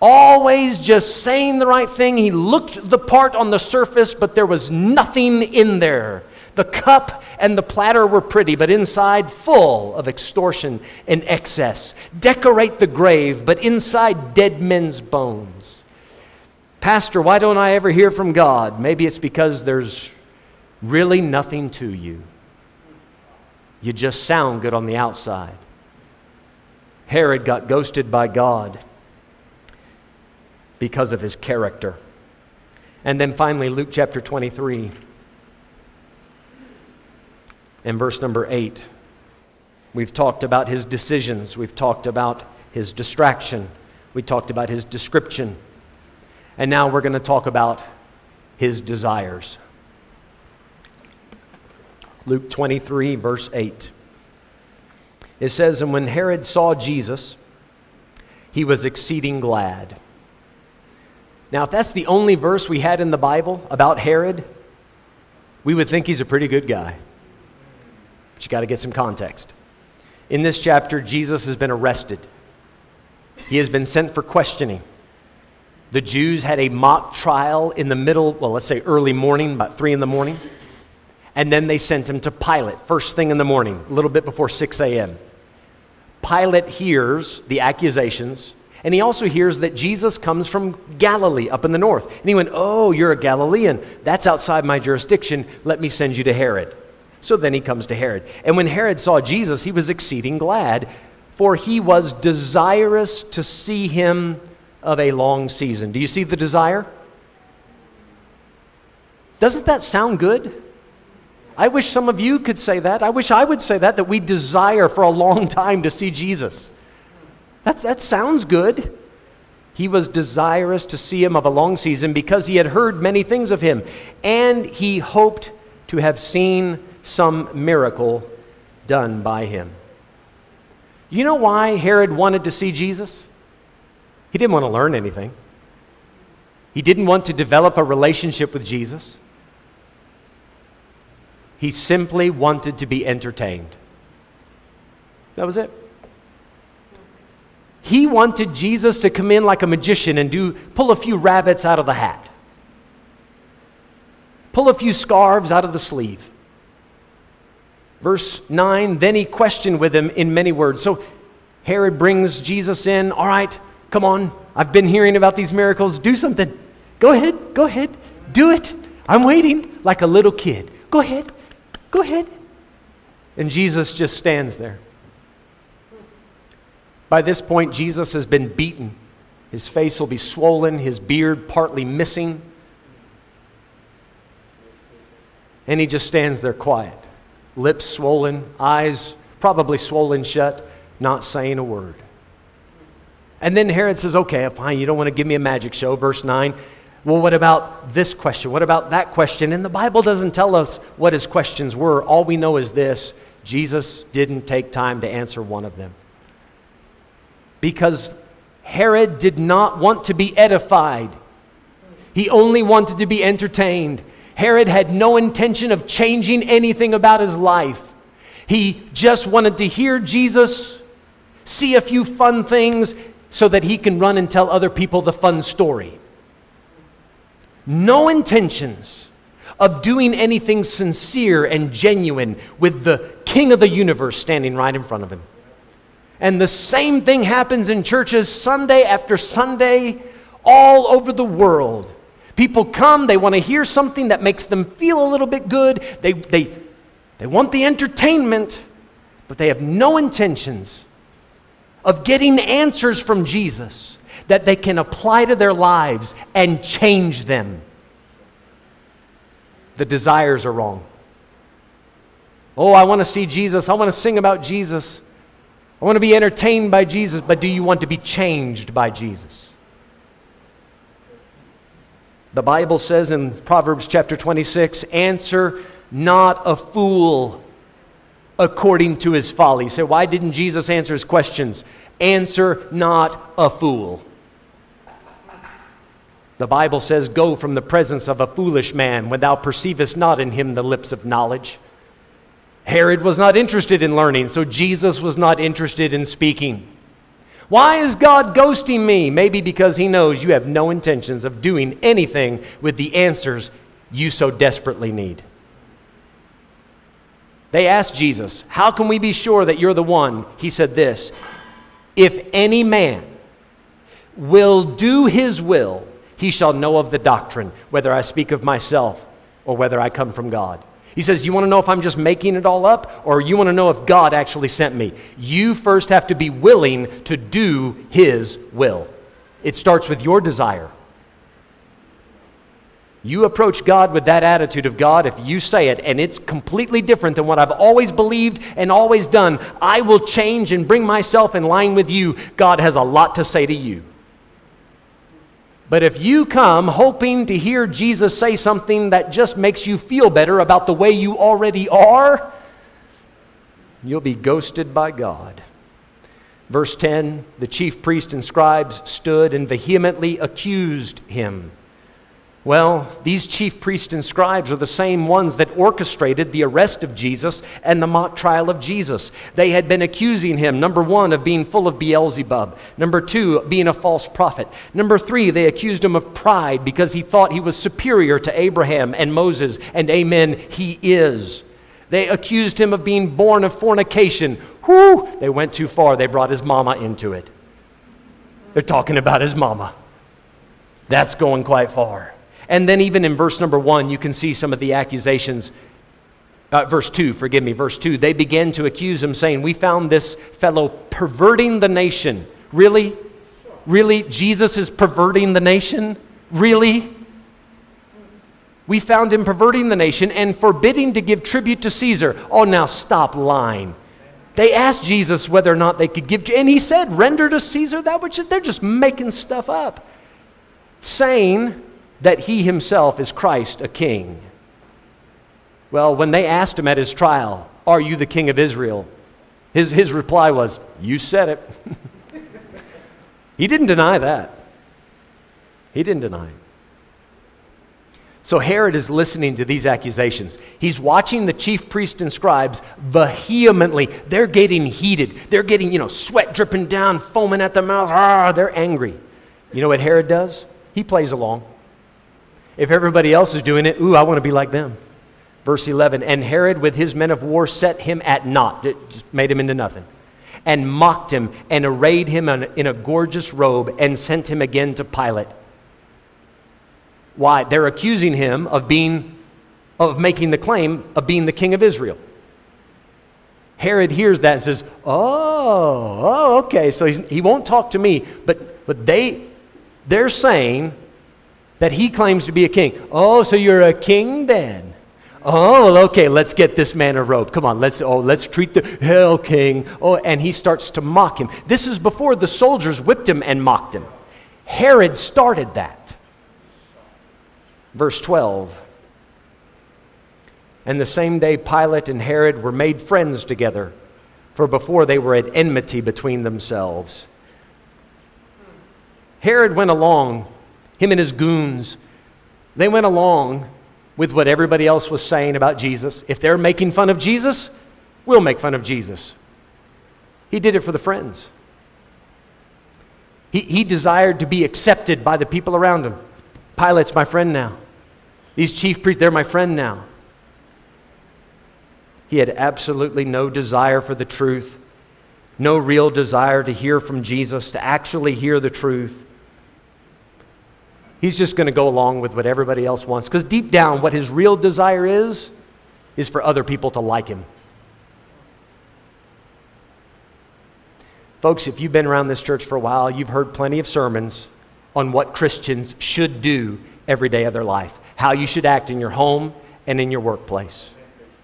Speaker 1: Always just saying the right thing. He looked the part on the surface, but there was nothing in there. The cup and the platter were pretty, but inside full of extortion and excess. Decorate the grave, but inside dead men's bones. Pastor, why don't I ever hear from God? Maybe it's because there's really nothing to you. You just sound good on the outside. Herod got ghosted by God because of his character. And then finally, Luke chapter 23 and verse number 8. We've talked about his decisions, we've talked about his distraction, we talked about his description. And now we're going to talk about his desires. Luke 23, verse 8. It says, And when Herod saw Jesus, he was exceeding glad. Now, if that's the only verse we had in the Bible about Herod, we would think he's a pretty good guy. But you got to get some context. In this chapter, Jesus has been arrested, he has been sent for questioning. The Jews had a mock trial in the middle, well, let's say early morning, about 3 in the morning. And then they sent him to Pilate, first thing in the morning, a little bit before 6 a.m. Pilate hears the accusations, and he also hears that Jesus comes from Galilee up in the north. And he went, Oh, you're a Galilean. That's outside my jurisdiction. Let me send you to Herod. So then he comes to Herod. And when Herod saw Jesus, he was exceeding glad, for he was desirous to see him of a long season. Do you see the desire? Doesn't that sound good? I wish some of you could say that. I wish I would say that, that we desire for a long time to see Jesus. That, that sounds good. He was desirous to see him of a long season because he had heard many things of him, and he hoped to have seen some miracle done by him. You know why Herod wanted to see Jesus? He didn't want to learn anything. He didn't want to develop a relationship with Jesus. He simply wanted to be entertained. That was it. He wanted Jesus to come in like a magician and do pull a few rabbits out of the hat. Pull a few scarves out of the sleeve. Verse 9, then he questioned with him in many words. So Herod brings Jesus in. All right, Come on, I've been hearing about these miracles. Do something. Go ahead, go ahead, do it. I'm waiting like a little kid. Go ahead, go ahead. And Jesus just stands there. By this point, Jesus has been beaten. His face will be swollen, his beard partly missing. And he just stands there quiet, lips swollen, eyes probably swollen shut, not saying a word. And then Herod says, okay, fine, you don't want to give me a magic show. Verse 9. Well, what about this question? What about that question? And the Bible doesn't tell us what his questions were. All we know is this Jesus didn't take time to answer one of them. Because Herod did not want to be edified, he only wanted to be entertained. Herod had no intention of changing anything about his life. He just wanted to hear Jesus, see a few fun things, so that he can run and tell other people the fun story. No intentions of doing anything sincere and genuine with the king of the universe standing right in front of him. And the same thing happens in churches Sunday after Sunday all over the world. People come, they want to hear something that makes them feel a little bit good. They, they, they want the entertainment, but they have no intentions of getting answers from Jesus that they can apply to their lives and change them. The desires are wrong. Oh, I want to see Jesus. I want to sing about Jesus. I want to be entertained by Jesus, but do you want to be changed by Jesus? The Bible says in Proverbs chapter 26 answer not a fool according to his folly. So, why didn't Jesus answer his questions? Answer not a fool. The Bible says, Go from the presence of a foolish man when thou perceivest not in him the lips of knowledge. Herod was not interested in learning, so Jesus was not interested in speaking. Why is God ghosting me? Maybe because he knows you have no intentions of doing anything with the answers you so desperately need. They asked Jesus, How can we be sure that you're the one? He said this If any man will do his will, he shall know of the doctrine, whether I speak of myself or whether I come from God. He says, You want to know if I'm just making it all up, or you want to know if God actually sent me? You first have to be willing to do His will. It starts with your desire. You approach God with that attitude of God, if you say it and it's completely different than what I've always believed and always done, I will change and bring myself in line with you. God has a lot to say to you. But if you come hoping to hear Jesus say something that just makes you feel better about the way you already are, you'll be ghosted by God. Verse 10 The chief priest and scribes stood and vehemently accused him. Well, these chief priests and scribes are the same ones that orchestrated the arrest of Jesus and the mock trial of Jesus. They had been accusing him, number one, of being full of Beelzebub, number two, being a false prophet. Number three, they accused him of pride because he thought he was superior to Abraham and Moses, and amen, he is. They accused him of being born of fornication. Whew, they went too far. They brought his mama into it. They're talking about his mama. That's going quite far. And then, even in verse number one, you can see some of the accusations. Uh, verse 2, forgive me, verse 2, they begin to accuse him, saying, We found this fellow perverting the nation. Really? Really? Jesus is perverting the nation? Really? We found him perverting the nation and forbidding to give tribute to Caesar. Oh, now stop lying. They asked Jesus whether or not they could give, and he said, Render to Caesar that which is, they're just making stuff up. Saying, that he himself is Christ, a king. Well, when they asked him at his trial, Are you the king of Israel? His, his reply was, You said it. he didn't deny that. He didn't deny it. So Herod is listening to these accusations. He's watching the chief priests and scribes vehemently. They're getting heated. They're getting, you know, sweat dripping down, foaming at the mouth. Ah, they're angry. You know what Herod does? He plays along. If everybody else is doing it, ooh, I want to be like them. Verse 11 And Herod with his men of war set him at naught, just made him into nothing, and mocked him and arrayed him in a gorgeous robe and sent him again to Pilate. Why? They're accusing him of being, of making the claim of being the king of Israel. Herod hears that and says, Oh, oh okay, so he won't talk to me. But, but they, they're saying that he claims to be a king. Oh, so you're a king then? Oh, well, okay, let's get this man a robe. Come on, let's oh, let's treat the hell king. Oh, and he starts to mock him. This is before the soldiers whipped him and mocked him. Herod started that. Verse 12. And the same day, Pilate and Herod were made friends together, for before they were at enmity between themselves. Herod went along, him and his goons, they went along with what everybody else was saying about Jesus. If they're making fun of Jesus, we'll make fun of Jesus. He did it for the friends. He, he desired to be accepted by the people around him. Pilate's my friend now. These chief priests, they're my friend now. He had absolutely no desire for the truth, no real desire to hear from Jesus, to actually hear the truth. He's just going to go along with what everybody else wants. Because deep down, what his real desire is, is for other people to like him. Folks, if you've been around this church for a while, you've heard plenty of sermons on what Christians should do every day of their life, how you should act in your home and in your workplace.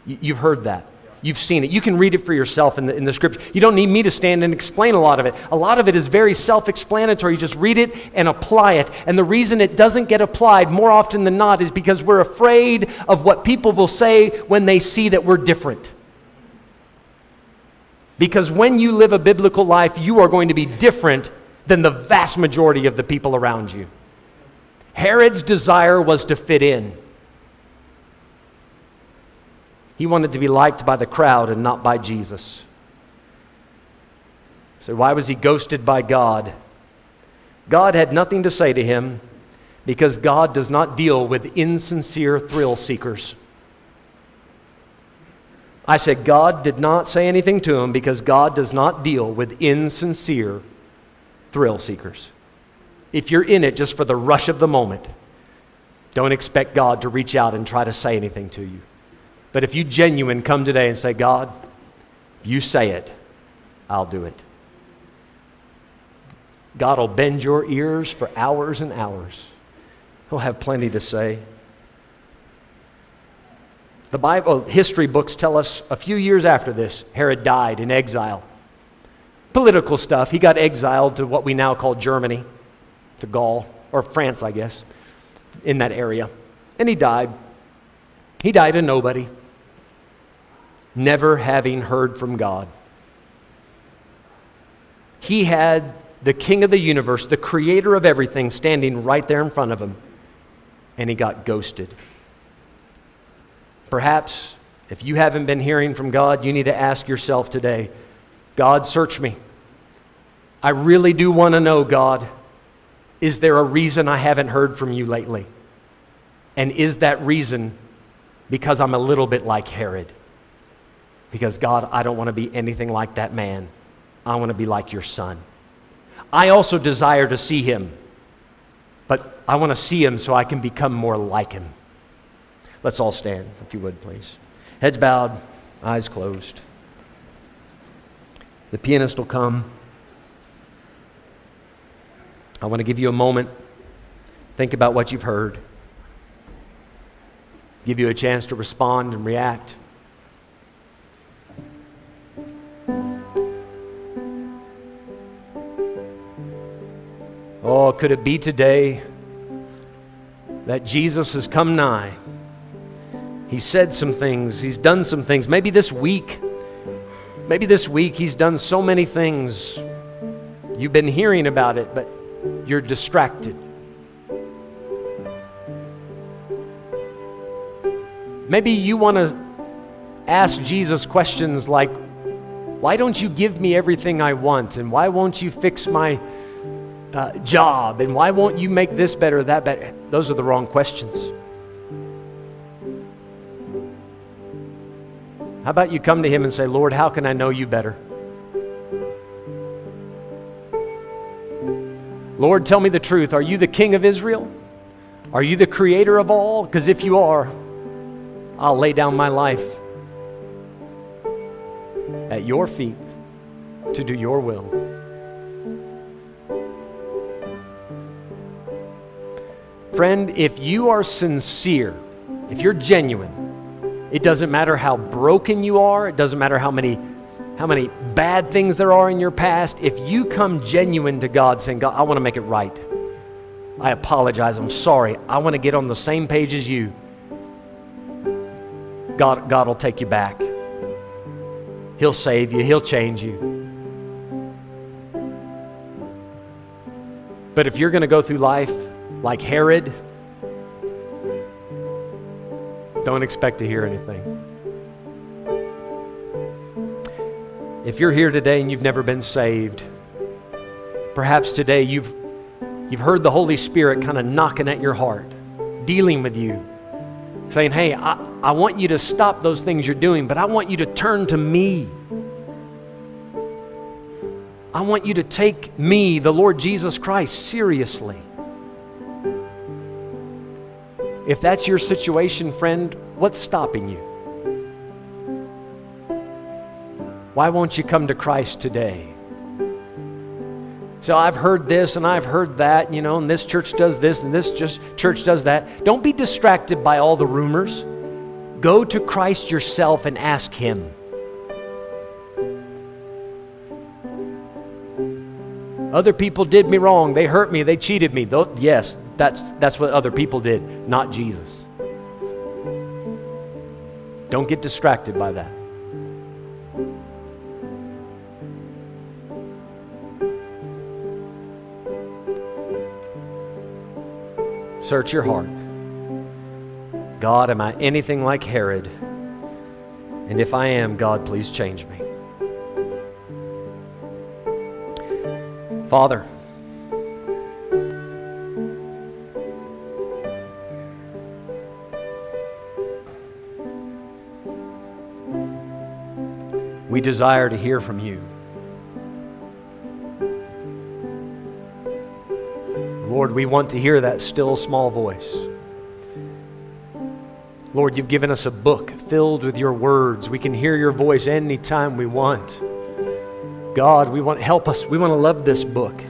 Speaker 1: You've heard that. You've seen it. You can read it for yourself in the, in the scripture. You don't need me to stand and explain a lot of it. A lot of it is very self explanatory. You just read it and apply it. And the reason it doesn't get applied more often than not is because we're afraid of what people will say when they see that we're different. Because when you live a biblical life, you are going to be different than the vast majority of the people around you. Herod's desire was to fit in. He wanted to be liked by the crowd and not by Jesus. So, why was he ghosted by God? God had nothing to say to him because God does not deal with insincere thrill seekers. I said, God did not say anything to him because God does not deal with insincere thrill seekers. If you're in it just for the rush of the moment, don't expect God to reach out and try to say anything to you. But if you genuine come today and say, God, you say it, I'll do it. God will bend your ears for hours and hours. He'll have plenty to say. The Bible history books tell us a few years after this, Herod died in exile. Political stuff. He got exiled to what we now call Germany, to Gaul, or France, I guess, in that area. And he died. He died a nobody, never having heard from God. He had the king of the universe, the creator of everything, standing right there in front of him, and he got ghosted. Perhaps if you haven't been hearing from God, you need to ask yourself today God, search me. I really do want to know, God, is there a reason I haven't heard from you lately? And is that reason because I'm a little bit like Herod? Because, God, I don't want to be anything like that man. I want to be like your son. I also desire to see him, but I want to see him so I can become more like him. Let's all stand, if you would, please. Heads bowed, eyes closed. The pianist will come. I want to give you a moment. Think about what you've heard. Give you a chance to respond and react. Oh, could it be today that Jesus has come nigh? He said some things, he's done some things. Maybe this week, maybe this week he's done so many things. You've been hearing about it, but you're distracted. Maybe you want to ask Jesus questions like, Why don't you give me everything I want? And why won't you fix my uh, job? And why won't you make this better, that better? Those are the wrong questions. How about you come to Him and say, Lord, how can I know you better? Lord, tell me the truth. Are you the King of Israel? Are you the creator of all? Because if you are, I'll lay down my life at your feet to do your will. Friend, if you are sincere, if you're genuine, it doesn't matter how broken you are, it doesn't matter how many how many bad things there are in your past. If you come genuine to God saying, God, I want to make it right. I apologize. I'm sorry. I want to get on the same page as you. God, God will take you back. He'll save you, He'll change you. But if you're going to go through life like Herod, don't expect to hear anything. If you're here today and you've never been saved, perhaps today you've, you've heard the Holy Spirit kind of knocking at your heart, dealing with you, saying, Hey, I, I want you to stop those things you're doing, but I want you to turn to me. I want you to take me, the Lord Jesus Christ, seriously. If that's your situation, friend, what's stopping you? Why won't you come to Christ today? So I've heard this and I've heard that, you know, and this church does this and this just church does that. Don't be distracted by all the rumors. Go to Christ yourself and ask Him. Other people did me wrong. They hurt me. They cheated me. yes, that's, that's what other people did, not Jesus. Don't get distracted by that. Search your heart. God, am I anything like Herod? And if I am, God, please change me. Father, we desire to hear from you. Lord, we want to hear that still small voice. Lord, you've given us a book filled with your words. We can hear your voice anytime we want. God, we want help us. We want to love this book.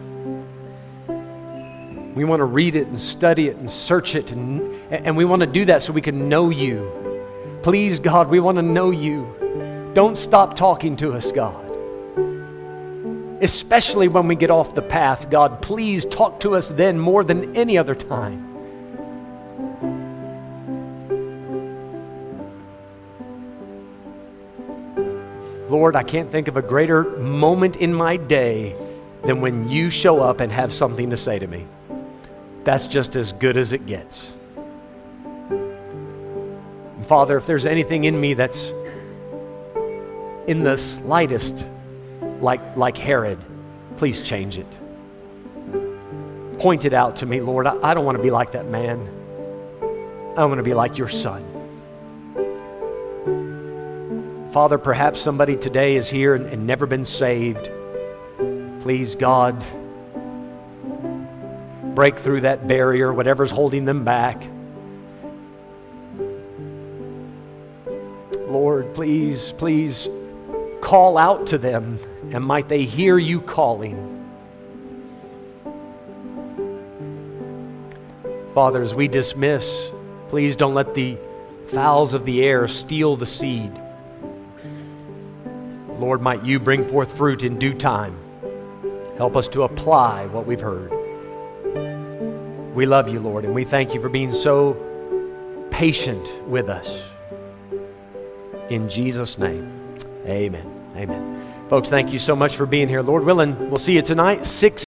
Speaker 1: We want to read it and study it and search it, and, and we want to do that so we can know you. Please, God, we want to know you. Don't stop talking to us, God. Especially when we get off the path, God, please talk to us then more than any other time. Lord, I can't think of a greater moment in my day than when you show up and have something to say to me. That's just as good as it gets. Father, if there's anything in me that's in the slightest like, like Herod, please change it. Point it out to me, Lord. I, I don't want to be like that man. I want to be like your son. Father, perhaps somebody today is here and, and never been saved. Please, God, break through that barrier, whatever's holding them back. Lord, please, please call out to them and might they hear you calling. Father, as we dismiss, please don't let the fowls of the air steal the seed. Lord, might you bring forth fruit in due time. Help us to apply what we've heard. We love you, Lord, and we thank you for being so patient with us. In Jesus' name, amen. Amen. Folks, thank you so much for being here. Lord willing, we'll see you tonight, 6